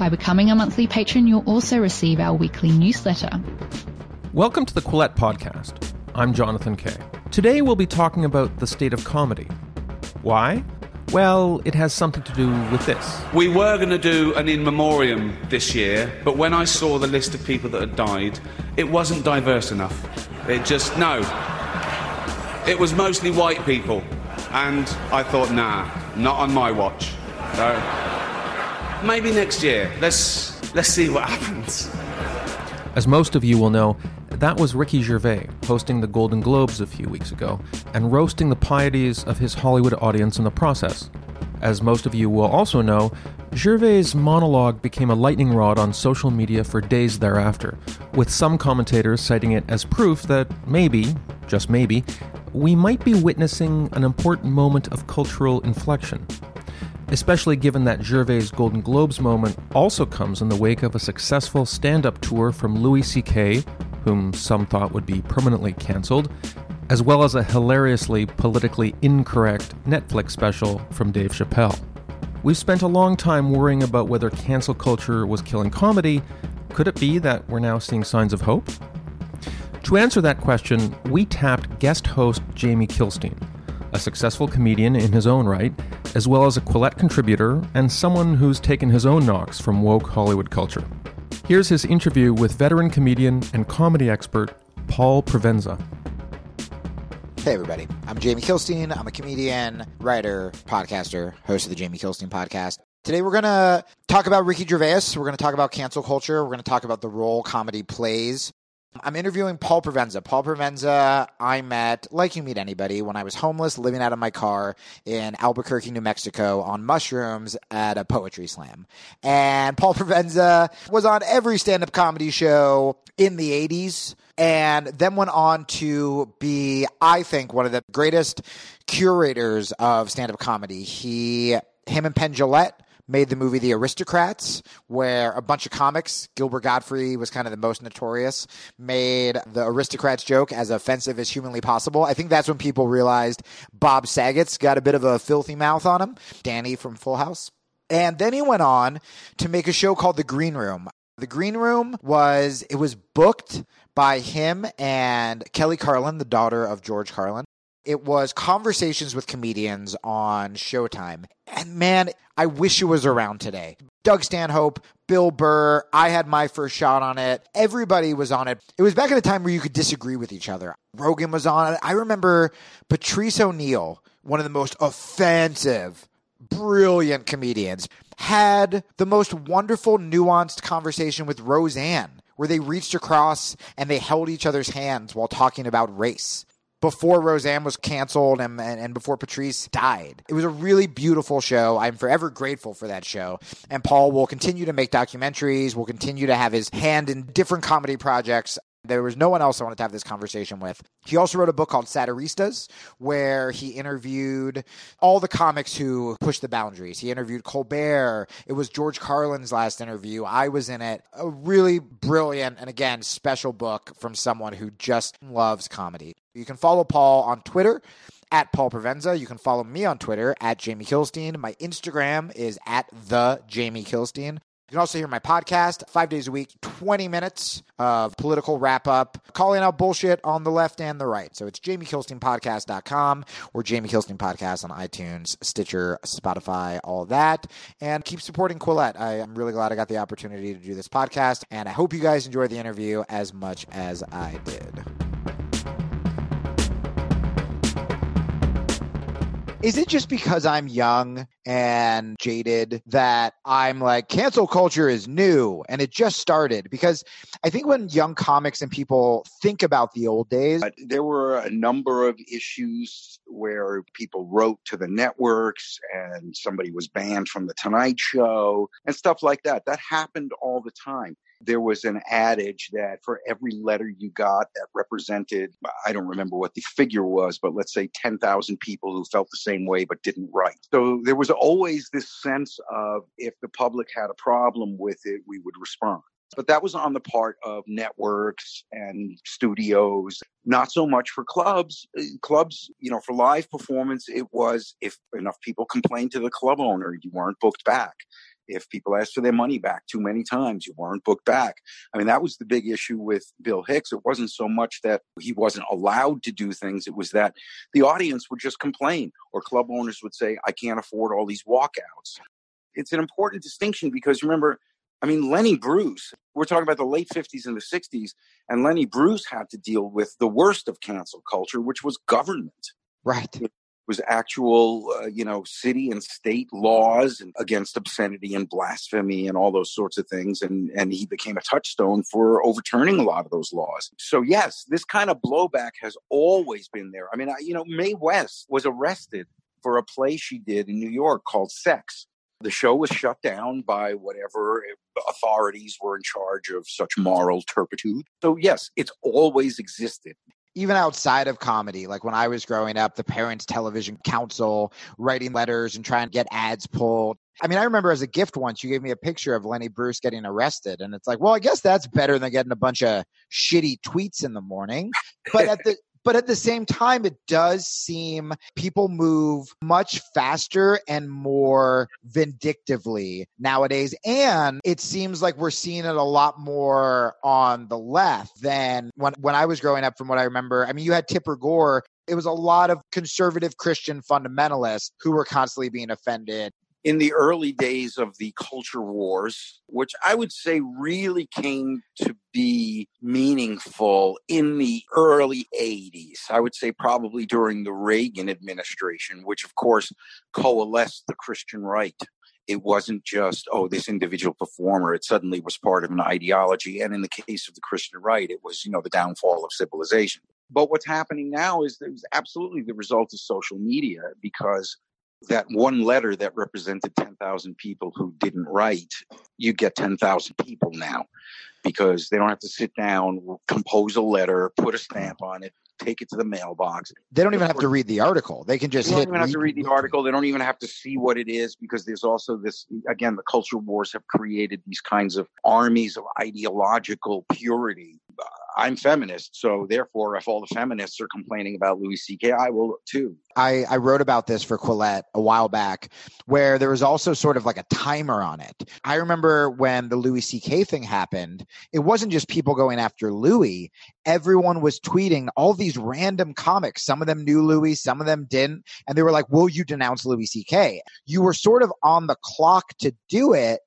By becoming a monthly patron, you'll also receive our weekly newsletter. Welcome to the Quillette Podcast. I'm Jonathan Kay. Today we'll be talking about the state of comedy. Why? Well, it has something to do with this. We were going to do an in memoriam this year, but when I saw the list of people that had died, it wasn't diverse enough. It just, no. It was mostly white people. And I thought, nah, not on my watch. So maybe next year. Let's let's see what happens. As most of you will know, that was Ricky Gervais hosting the Golden Globes a few weeks ago and roasting the pieties of his Hollywood audience in the process. As most of you will also know, Gervais' monologue became a lightning rod on social media for days thereafter, with some commentators citing it as proof that maybe, just maybe, we might be witnessing an important moment of cultural inflection especially given that Gervais' Golden Globes moment also comes in the wake of a successful stand up tour from Louis C.K., whom some thought would be permanently cancelled, as well as a hilariously politically incorrect Netflix special from Dave Chappelle. We've spent a long time worrying about whether cancel culture was killing comedy. Could it be that we're now seeing signs of hope? To answer that question, we tapped guest host Jamie Kilstein, a successful comedian in his own right, as well as a Quillette contributor and someone who's taken his own knocks from woke Hollywood culture. Here's his interview with veteran comedian and comedy expert Paul Provenza. Hey, everybody. I'm Jamie Kilstein. I'm a comedian, writer, podcaster, host of the Jamie Kilstein podcast. Today, we're going to talk about Ricky Gervais. We're going to talk about cancel culture. We're going to talk about the role comedy plays I'm interviewing Paul Provenza. Paul Provenza, I met, like you meet anybody, when I was homeless, living out of my car in Albuquerque, New Mexico, on mushrooms at a poetry slam. And Paul Provenza was on every stand up comedy show in the 80s and then went on to be, I think, one of the greatest curators of stand up comedy. He, him and Penn Jillette made the movie The Aristocrats, where a bunch of comics, Gilbert Gottfried was kind of the most notorious, made the Aristocrats joke as offensive as humanly possible. I think that's when people realized Bob Saget's got a bit of a filthy mouth on him. Danny from Full House. And then he went on to make a show called The Green Room. The Green Room was, it was booked by him and Kelly Carlin, the daughter of George Carlin. It was conversations with comedians on Showtime. And man, I wish it was around today. Doug Stanhope, Bill Burr, I had my first shot on it. Everybody was on it. It was back in a time where you could disagree with each other. Rogan was on it. I remember Patrice O'Neal, one of the most offensive, brilliant comedians, had the most wonderful, nuanced conversation with Roseanne, where they reached across and they held each other's hands while talking about race before Roseanne was canceled and, and, and, before Patrice died. It was a really beautiful show. I'm forever grateful for that show. And Paul will continue to make documentaries, will continue to have his hand in different comedy projects. There was no one else I wanted to have this conversation with. He also wrote a book called Satiristas, where he interviewed all the comics who pushed the boundaries. He interviewed Colbert. It was George Carlin's last interview. I was in it. A really brilliant and, again, special book from someone who just loves comedy. You can follow Paul on Twitter at Paul Provenza. You can follow me on Twitter at Jamie Kilstein. My Instagram is at the Jamie Kilstein. You can also hear my podcast five days a week, 20 minutes of political wrap up, calling out bullshit on the left and the right. So it's jamiekilsteinpodcast.com or Jamie Kilstein Podcast on iTunes, Stitcher, Spotify, all that. And keep supporting Quillette. I am really glad I got the opportunity to do this podcast. And I hope you guys enjoyed the interview as much as I did. Is it just because I'm young and jaded that I'm like, cancel culture is new and it just started? Because I think when young comics and people think about the old days, uh, there were a number of issues where people wrote to the networks and somebody was banned from the Tonight Show and stuff like that. That happened all the time. There was an adage that for every letter you got that represented, I don't remember what the figure was, but let's say 10,000 people who felt the same way but didn't write. So there was always this sense of if the public had a problem with it, we would respond. But that was on the part of networks and studios, not so much for clubs. Clubs, you know, for live performance, it was if enough people complained to the club owner, you weren't booked back. If people asked for their money back too many times, you weren't booked back. I mean, that was the big issue with Bill Hicks. It wasn't so much that he wasn't allowed to do things, it was that the audience would just complain, or club owners would say, I can't afford all these walkouts. It's an important distinction because remember, I mean, Lenny Bruce, we're talking about the late 50s and the 60s, and Lenny Bruce had to deal with the worst of cancel culture, which was government. Right. Was actual, uh, you know, city and state laws against obscenity and blasphemy and all those sorts of things. And, and he became a touchstone for overturning a lot of those laws. So, yes, this kind of blowback has always been there. I mean, I, you know, Mae West was arrested for a play she did in New York called Sex the show was shut down by whatever authorities were in charge of such moral turpitude. So, yes, it's always existed. Even outside of comedy, like when I was growing up, the Parents Television Council writing letters and trying to get ads pulled. I mean, I remember as a gift once you gave me a picture of Lenny Bruce getting arrested, and it's like, well, I guess that's better than getting a bunch of shitty tweets in the morning. But at the but at the same time, it does seem people move much faster and more vindictively nowadays. And it seems like we're seeing it a lot more on the left than when, when I was growing up, from what I remember. I mean, you had Tipper Gore it was a lot of conservative Christian fundamentalists who were constantly being offended in the early days of the culture wars, which I would say really came to be meaningful in the early 80s. I would say probably during the Reagan administration, which of course coalesced the Christian right. It wasn't just, oh, this individual performer. It suddenly was part of an ideology. And in the case of the Christian right, it was, you know, the downfall of civilization. But what's happening now is there's absolutely the result of social media because that one letter that represented 10,000 people who didn't write, you get 10,000 people now because they don't have to sit down, compose a letter, put a stamp on it, take it to the mailbox. They don't even have to read the article. They can just they don't even have to read the article. They don't even have to see what it is because there's also this again, the culture wars have created these kinds of armies of ideological purity I'm feminist, so therefore, if all the feminists are complaining about Louis C.K., I will too. I, I wrote about this for Quillette a while back, where there was also sort of like a timer on it. I remember when the Louis C.K. thing happened, it wasn't just people going after Louis. Everyone was tweeting all these random comics. Some of them knew Louis, some of them didn't. And they were like, Will you denounce Louis C.K.? You were sort of on the clock to do it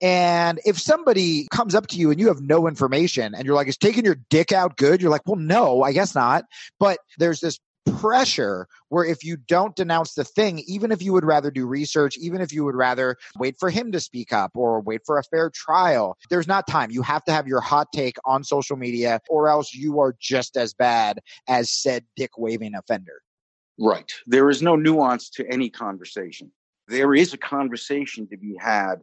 and if somebody comes up to you and you have no information and you're like, is taking your dick out good? You're like, well, no, I guess not. But there's this pressure where if you don't denounce the thing, even if you would rather do research, even if you would rather wait for him to speak up or wait for a fair trial, there's not time. You have to have your hot take on social media or else you are just as bad as said dick waving offender. Right. There is no nuance to any conversation. There is a conversation to be had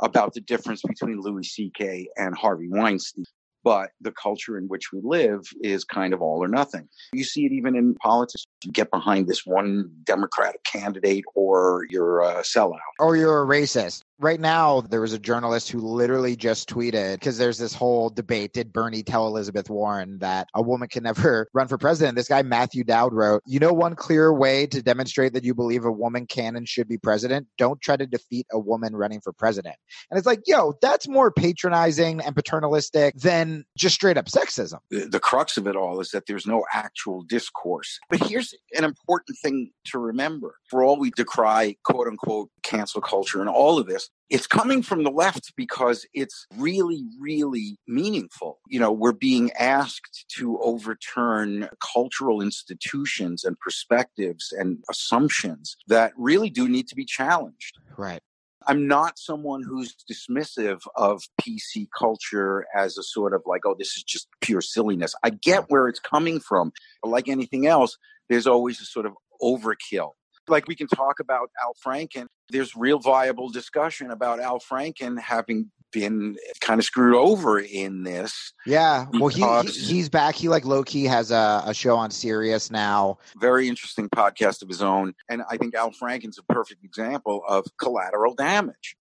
about the difference between Louis C.K. and Harvey Weinstein. But the culture in which we live is kind of all or nothing. You see it even in politics. You get behind this one Democratic candidate or you're a sellout. Or you're a racist right now there was a journalist who literally just tweeted because there's this whole debate did bernie tell elizabeth warren that a woman can never run for president this guy matthew dowd wrote you know one clear way to demonstrate that you believe a woman can and should be president don't try to defeat a woman running for president and it's like yo that's more patronizing and paternalistic than just straight up sexism the, the crux of it all is that there's no actual discourse but here's an important thing to remember for all we decry quote unquote cancel culture and all of this it's coming from the left because it's really, really meaningful. You know, we're being asked to overturn cultural institutions and perspectives and assumptions that really do need to be challenged. Right. I'm not someone who's dismissive of PC culture as a sort of like, oh, this is just pure silliness. I get where it's coming from. But like anything else, there's always a sort of overkill. Like we can talk about Al Franken. There's real viable discussion about Al Franken having been kind of screwed over in this. Yeah, well, he, he he's back. He like low key has a, a show on Sirius now. Very interesting podcast of his own, and I think Al Franken's a perfect example of collateral damage.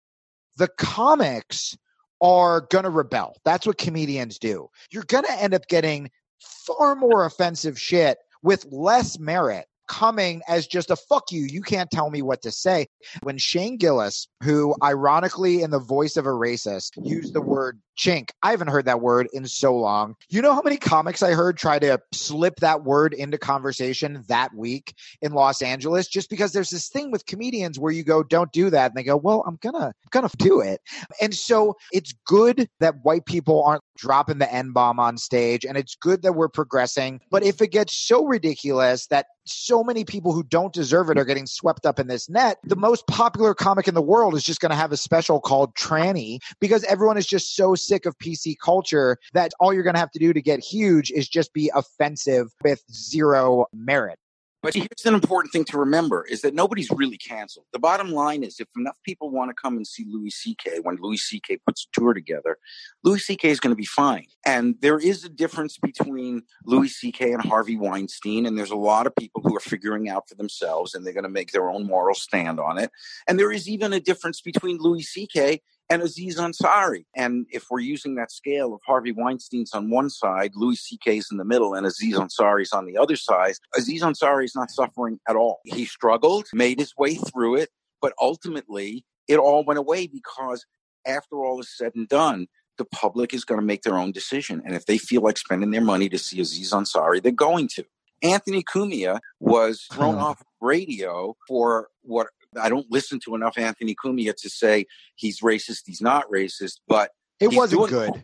The comics are gonna rebel. That's what comedians do. You're gonna end up getting far more offensive shit with less merit coming as just a fuck you. You can't tell me what to say. When Shane Gillis, who ironically in the voice of a racist, used the word chink, I haven't heard that word in so long. You know how many comics I heard try to slip that word into conversation that week in Los Angeles just because there's this thing with comedians where you go, don't do that. And they go, well, I'm gonna, I'm gonna do it. And so it's good that white people aren't dropping the N bomb on stage. And it's good that we're progressing. But if it gets so ridiculous that so many people who don't deserve it are getting swept up in this net, the most popular comic in the world is just going to have a special called Tranny because everyone is just so sick of PC culture that all you're going to have to do to get huge is just be offensive with zero merit. But here's an important thing to remember is that nobody's really canceled. The bottom line is if enough people want to come and see Louis C.K. when Louis C.K. puts a tour together, Louis C.K. is going to be fine. And there is a difference between Louis C.K. and Harvey Weinstein. And there's a lot of people who are figuring out for themselves and they're going to make their own moral stand on it. And there is even a difference between Louis C.K and Aziz Ansari. And if we're using that scale of Harvey Weinstein's on one side, Louis C.K.'s in the middle, and Aziz Ansari's on the other side, Aziz Ansari is not suffering at all. He struggled, made his way through it, but ultimately it all went away because after all is said and done, the public is going to make their own decision. And if they feel like spending their money to see Aziz Ansari, they're going to. Anthony Cumia was thrown hmm. off radio for what I don't listen to enough Anthony Cumia to say he's racist, he's not racist, but it wasn't doing, good.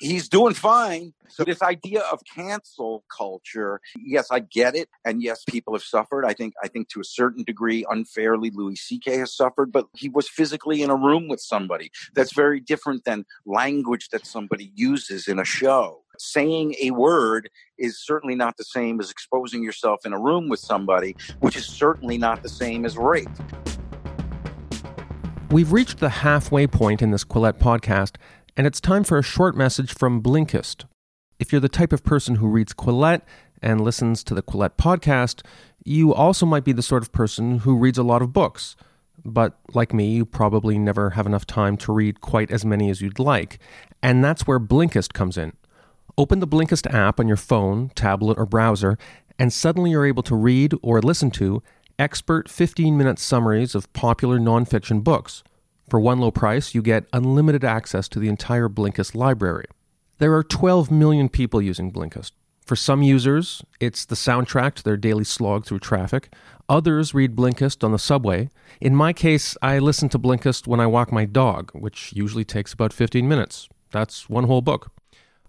He's doing fine. So this idea of cancel culture, yes, I get it, and yes, people have suffered. I think, I think to a certain degree, unfairly, Louis C.K. has suffered, but he was physically in a room with somebody. That's very different than language that somebody uses in a show saying a word is certainly not the same as exposing yourself in a room with somebody, which is certainly not the same as rape. We've reached the halfway point in this Quillette podcast, and it's time for a short message from Blinkist. If you're the type of person who reads Quillette and listens to the Quillette podcast, you also might be the sort of person who reads a lot of books. But like me, you probably never have enough time to read quite as many as you'd like. And that's where Blinkist comes in. Open the Blinkist app on your phone, tablet, or browser, and suddenly you're able to read or listen to expert 15 minute summaries of popular nonfiction books. For one low price, you get unlimited access to the entire Blinkist library. There are 12 million people using Blinkist. For some users, it's the soundtrack to their daily slog through traffic. Others read Blinkist on the subway. In my case, I listen to Blinkist when I walk my dog, which usually takes about 15 minutes. That's one whole book.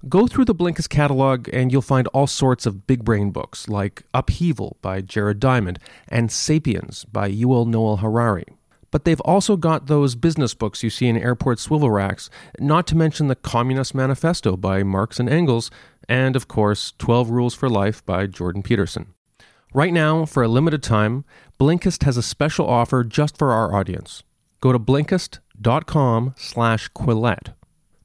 Go through the Blinkist catalog and you'll find all sorts of big brain books like Upheaval by Jared Diamond and Sapiens by Yuval Noah Harari. But they've also got those business books you see in airport swivel racks, not to mention the Communist Manifesto by Marx and Engels, and of course, 12 Rules for Life by Jordan Peterson. Right now, for a limited time, Blinkist has a special offer just for our audience. Go to blinkist.com slash Quillette.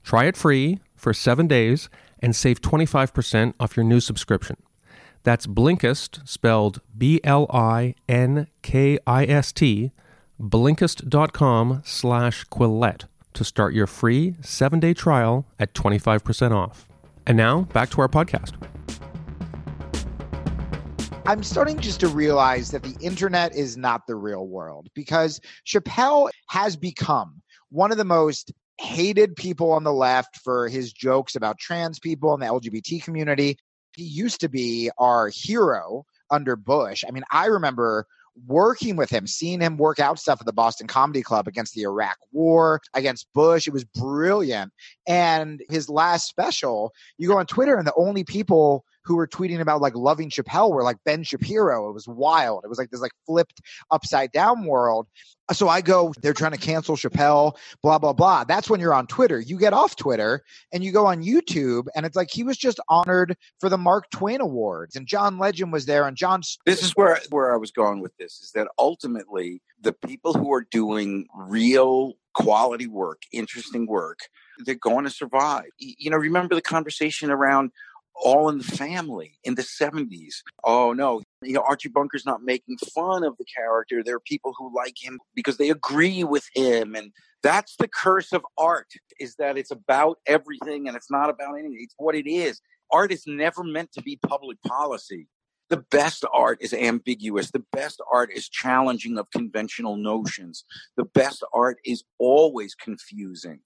Try it free for seven days and save 25% off your new subscription. That's Blinkist, spelled B L I N K I S T, blinkist.com slash Quillette to start your free seven day trial at 25% off. And now, back to our podcast. I'm starting just to realize that the internet is not the real world because Chappelle has become one of the most hated people on the left for his jokes about trans people and the LGBT community. He used to be our hero under Bush. I mean, I remember working with him, seeing him work out stuff at the Boston Comedy Club against the Iraq War, against Bush. It was brilliant. And his last special, you go on Twitter, and the only people who were tweeting about like loving Chappelle were like Ben Shapiro. It was wild. It was like this like flipped upside down world. So I go, they're trying to cancel Chappelle, blah, blah, blah. That's when you're on Twitter. You get off Twitter and you go on YouTube, and it's like he was just honored for the Mark Twain Awards, and John Legend was there, and John. This is where where I was going with this is that ultimately the people who are doing real quality work, interesting work, they're going to survive. You know, remember the conversation around all in the family in the 70s. Oh no, you know, Archie Bunker's not making fun of the character. There are people who like him because they agree with him. And that's the curse of art is that it's about everything and it's not about anything. It's what it is. Art is never meant to be public policy the best art is ambiguous. The best art is challenging of conventional notions. The best art is always confusing.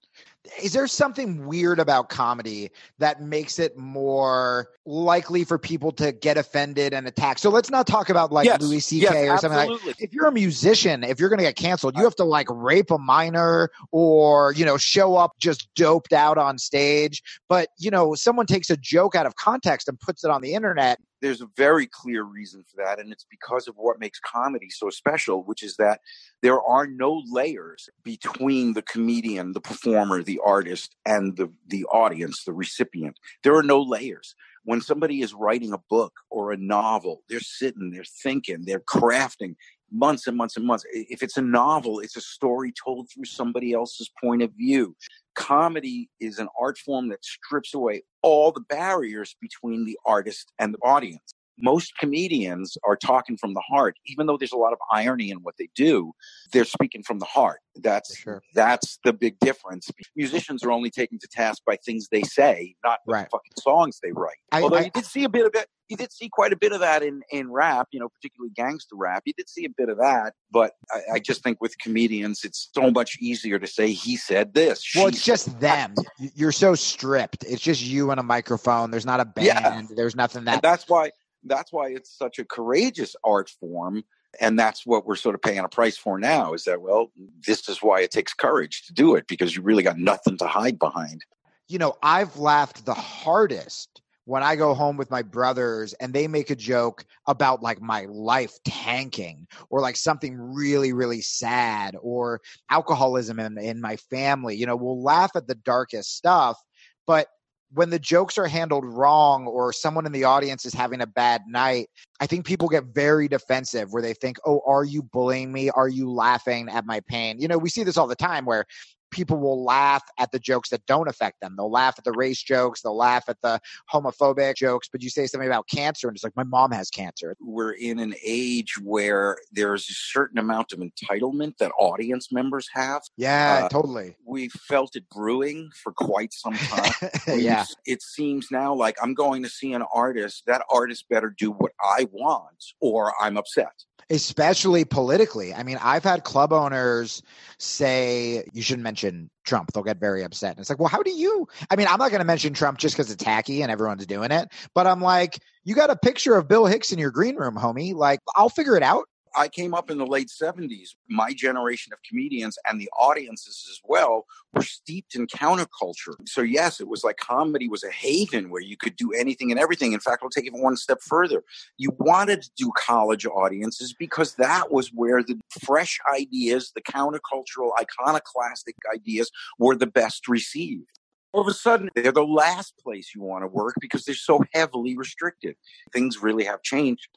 Is there something weird about comedy that makes it more likely for people to get offended and attack? So let's not talk about like yes, Louis C.K. Yes, or something absolutely. like If you're a musician, if you're going to get canceled, you uh have to like rape a minor or, you know, show up just doped out on stage. But, you know, someone takes a joke out of context and puts it on the internet there's a very clear reason for that, and it's because of what makes comedy so special, which is that there are no layers between the comedian, the performer, the artist, and the, the audience, the recipient. There are no layers. When somebody is writing a book or a novel, they're sitting, they're thinking, they're crafting months and months and months. If it's a novel, it's a story told through somebody else's point of view comedy is an art form that strips away all the barriers between the artist and the audience. Most comedians are talking from the heart, even though there's a lot of irony in what they do. They're speaking from the heart. That's sure. that's the big difference. Musicians are only taken to task by things they say, not right. the fucking songs they write. I, Although I, you did see a bit of it, you did see quite a bit of that in in rap, you know, particularly gangster rap. You did see a bit of that, but I, I just think with comedians, it's so much easier to say he said this. Well, it's just them. You're so stripped. It's just you and a microphone. There's not a band. Yeah. There's nothing that. And that's why. That's why it's such a courageous art form and that's what we're sort of paying a price for now is that well this is why it takes courage to do it because you really got nothing to hide behind. You know i've laughed the hardest when i go home with my brothers and they make a joke about like my life tanking or like something really really sad or alcoholism in, in my family. You know we'll laugh at the darkest stuff but when the jokes are handled wrong or someone in the audience is having a bad night, I think people get very defensive where they think, oh, are you bullying me? Are you laughing at my pain? You know, we see this all the time where people will laugh at the jokes that don't affect them. They'll laugh at the race jokes, they'll laugh at the homophobic jokes, but you say something about cancer and it's like, my mom has cancer. We're in an age where there's a certain amount of entitlement that audience members have. Yeah, uh, totally. We felt it brewing for quite some time. yeah. It seems now like I'm going to see an artist, that artist better do what I want or I'm upset especially politically. I mean, I've had club owners say you shouldn't mention Trump. They'll get very upset. And it's like, well, how do you? I mean, I'm not going to mention Trump just because it's tacky and everyone's doing it. But I'm like, you got a picture of Bill Hicks in your green room, homie. Like, I'll figure it out. I came up in the late 70s. My generation of comedians and the audiences as well were steeped in counterculture. So, yes, it was like comedy was a haven where you could do anything and everything. In fact, I'll take it one step further. You wanted to do college audiences because that was where the fresh ideas, the countercultural, iconoclastic ideas were the best received all of a sudden they're the last place you want to work because they're so heavily restricted. Things really have changed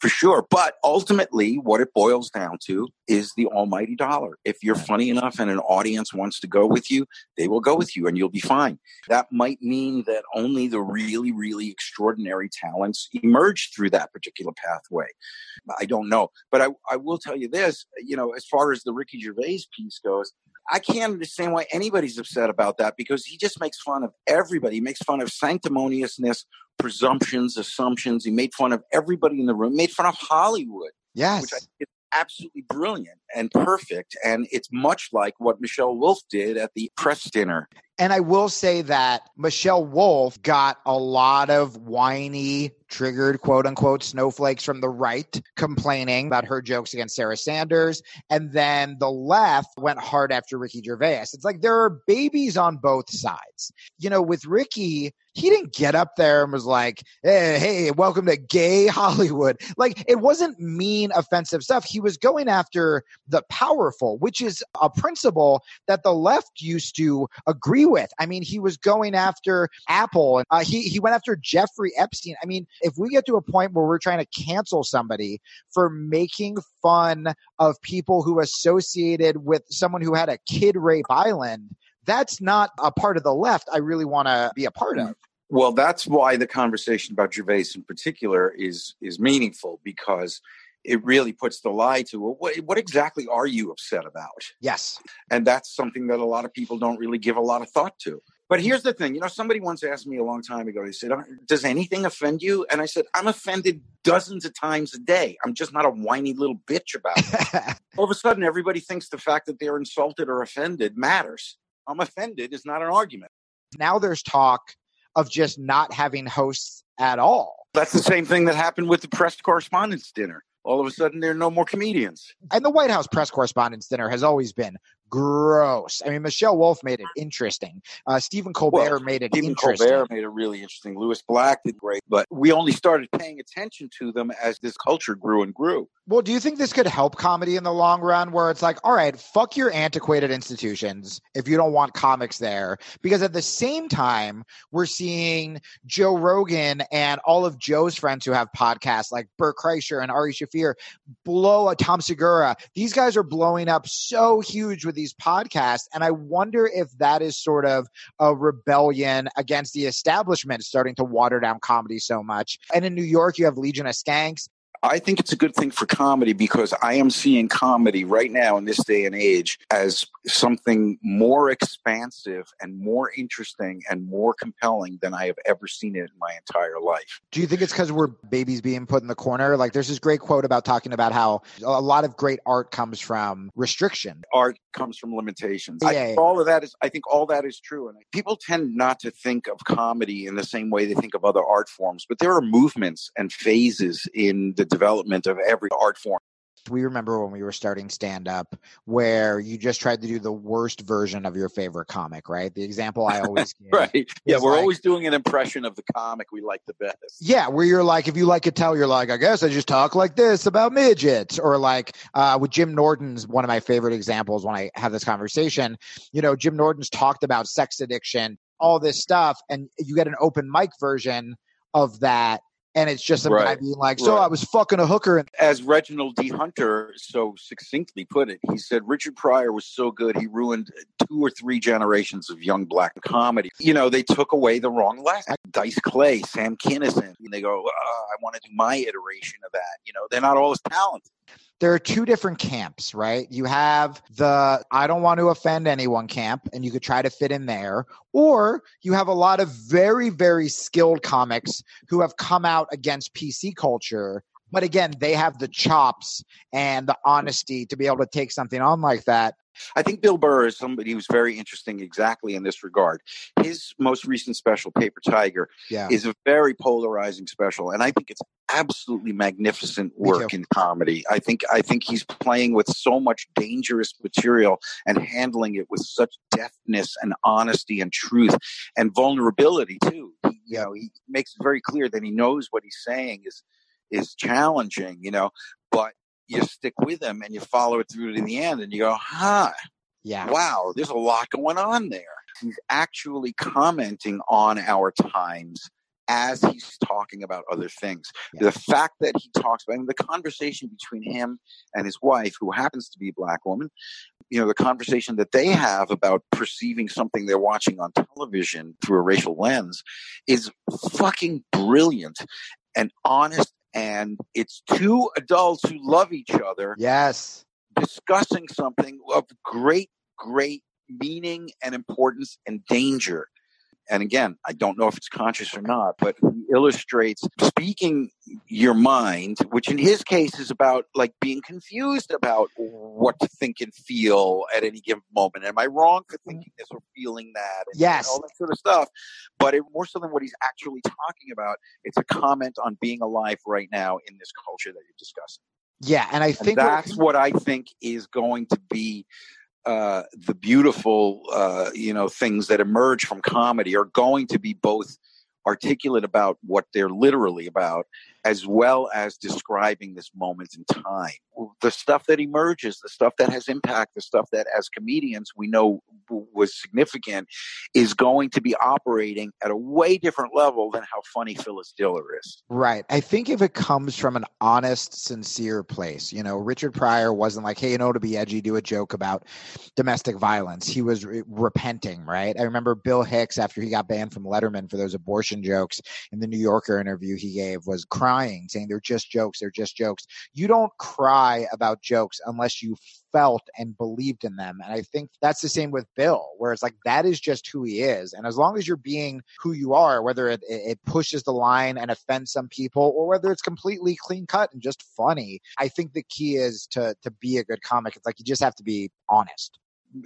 for sure. But ultimately, what it boils down to is the almighty dollar. If you're funny enough and an audience wants to go with you, they will go with you and you'll be fine. That might mean that only the really, really extraordinary talents emerge through that particular pathway. I don't know. But I, I will tell you this, you know, as far as the Ricky Gervais piece goes, I can't understand why anybody's upset about that because he just makes fun of everybody. He makes fun of sanctimoniousness, presumptions, assumptions. He made fun of everybody in the room, made fun of Hollywood. Yes. Which I think is absolutely brilliant and perfect. And it's much like what Michelle Wolf did at the press dinner. And I will say that Michelle Wolf got a lot of whiny, triggered quote unquote snowflakes from the right complaining about her jokes against Sarah Sanders. And then the left went hard after Ricky Gervais. It's like there are babies on both sides. You know, with Ricky, he didn't get up there and was like, hey, hey, welcome to gay Hollywood. Like, it wasn't mean, offensive stuff. He was going after the powerful, which is a principle that the left used to agree with. I mean, he was going after Apple and uh, he, he went after Jeffrey Epstein. I mean, if we get to a point where we're trying to cancel somebody for making fun of people who associated with someone who had a kid rape island, that's not a part of the left I really want to be a part of. Well, that's why the conversation about Gervais in particular is is meaningful because it really puts the lie to well, what, what exactly are you upset about? Yes. And that's something that a lot of people don't really give a lot of thought to. But here's the thing, you know, somebody once asked me a long time ago. He said, uh, "Does anything offend you?" And I said, "I'm offended dozens of times a day. I'm just not a whiny little bitch about it." All of a sudden, everybody thinks the fact that they're insulted or offended matters. I'm offended is not an argument. Now there's talk of just not having hosts at all. That's the same thing that happened with the press correspondence dinner. All of a sudden, there are no more comedians. And the White House press correspondence dinner has always been gross. I mean, Michelle Wolf made it interesting. Uh, Stephen Colbert Well, made it Stephen interesting. Colbert made it really interesting. Lewis Black did great, but we only started paying attention to them as this culture grew and grew. Well, do you think this could help comedy in the long run where it's like, all right, fuck your antiquated institutions if you don't want comics there? Because at the same time, we're seeing Joe Rogan and all of Joe's friends who have podcasts like Bert Kreischer and Ari Shaffir blow a Tom Segura. These guys are blowing up so huge with these podcasts. And I wonder if that is sort of a rebellion against the establishment starting to water down comedy so much. And in New York, you have Legion of Skanks. I think it's a good thing for comedy because I am seeing comedy right now in this day and age as something more expansive and more interesting and more compelling than I have ever seen it in my entire life. Do you think it's because we're babies being put in the corner? Like, there's this great quote about talking about how a lot of great art comes from restriction. Art comes from limitations. I think yeah. all of that is I think all that is true. And people tend not to think of comedy in the same way they think of other art forms, but there are movements and phases in the development of every art form. We remember when we were starting stand up where you just tried to do the worst version of your favorite comic, right? The example I always give. Right. Yeah, we're like- always doing an impression of the comic we like the best. Yeah, where you're like, if you like it, tell you're like, I guess I just talk like this about midgets, or like uh, with Jim Norton's one of my favorite examples when I have this conversation. You know, Jim Norton's talked about sex addiction, all this stuff, and you get an open mic version of that, and it's just a guy being like, "So right. I was fucking a hooker," and As Reginald D. Hunter so succinctly put it, he said Richard Pryor was so good he ruined two or three generations of young black comedy. You know, they took away the wrong lesson. Dice Clay, Sam Kinison, and they go, "Ah, I want to do my iteration of that. You know, they're not all as talented. There are two different camps, right? You have the I don't want to offend anyone camp, and you could try to fit in there, or you have a lot of very, very skilled comics who have come out against PC culture. But again, they have the chops and the honesty to be able to take something on like that. I think Bill Burr is somebody who's very interesting exactly in this regard. His most recent special, Paper Tiger, Yeah. is a very polarizing special, and I think it's absolutely magnificent work in comedy. I think I think he's playing with so much dangerous material and handling it with such deftness and honesty and truth and vulnerability too. He, you know, he makes it very clear that he knows what he's saying is is challenging, you know, but you stick with them and you follow it through to the end and you go, huh, Yeah. wow, there's a lot going on there. He's actually commenting on our times as he's talking about other things. Yeah. The fact that he talks about I mean, the conversation between him and his wife, who happens to be a black woman, you know, the conversation that they have about perceiving something they're watching on television through a racial lens is fucking brilliant and honest. And it's two adults who love each other Yes. discussing something of great, great meaning and importance and danger. And again, I don't know if it's conscious or not, but he illustrates speaking your mind, which in his case is about like being confused about what to think and feel at any given moment. Am I wrong for mm-hmm. thinking this or feeling that? And Yes. all that sort of stuff. But it, more so than what he's actually talking about, it's a comment on being alive right now in this culture that you're discussing. Yeah. And I And think that's what I think is going to be uh, the beautiful, uh, you know, things that emerge from comedy are going to be both articulate about what they're literally about, as well as describing this moment in time. The stuff that emerges, the stuff that has impact, the stuff that as comedians we know was significant is going to be operating at a way different level than how funny Phyllis Diller is. Right. I think if it comes from an honest, sincere place, you know, Richard Pryor wasn't like, hey, you know, to be edgy, do a joke about domestic violence. He was re- repenting, right? I remember Bill Hicks, after he got banned from Letterman for those abortion jokes in the New Yorker interview he gave, was crying, saying they're just jokes, they're just jokes. You don't cry about jokes unless you felt and believed in them. And I think that's the same with Bill, where it's like that is just who he is. And as long as you're being who you are, whether it, it pushes the line and offends some people or whether it's completely clean cut and just funny, I think the key is to to be a good comic. It's like you just have to be honest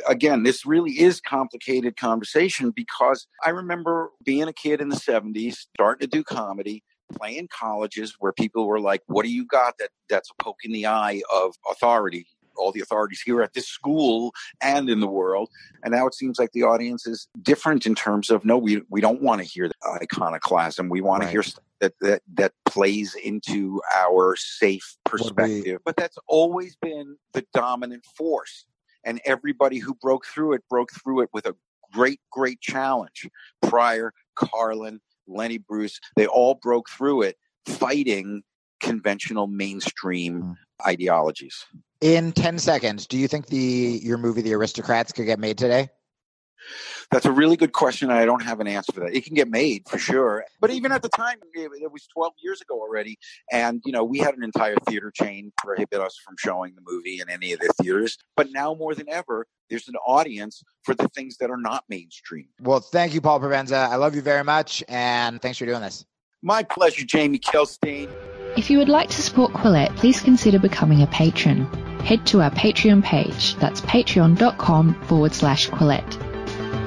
again, this really is complicated conversation because I remember being a kid in the 70s, starting to do comedy, playing colleges where people were like, What do you got that that's a poke in the eye of authority? all the authorities here at this school and in the world. And now it seems like the audience is different in terms of no, we we don't want to hear the iconoclasm. We want right. to hear stuff that, that that plays into our safe perspective. But that's always been the dominant force. And everybody who broke through it broke through it with a great, great challenge. Pryor, Carlin, Lenny Bruce, they all broke through it fighting conventional mainstream mm. ideologies. In 10 seconds, do you think the your movie The Aristocrats could get made today? That's a really good question. I don't have an answer for that. It can get made for sure. But even at the time, it was 12 years ago already. And, you know, we had an entire theater chain prohibit us from showing the movie in any of the theaters. But now more than ever, there's an audience for the things that are not mainstream. Well, thank you, Paul Provenza. I love you very much. And thanks for doing this. My pleasure, Jamie Kilstein. If you would like to support Quillette, please consider becoming a patron. Head to our Patreon page. That's patreon.com forward slash Quillette.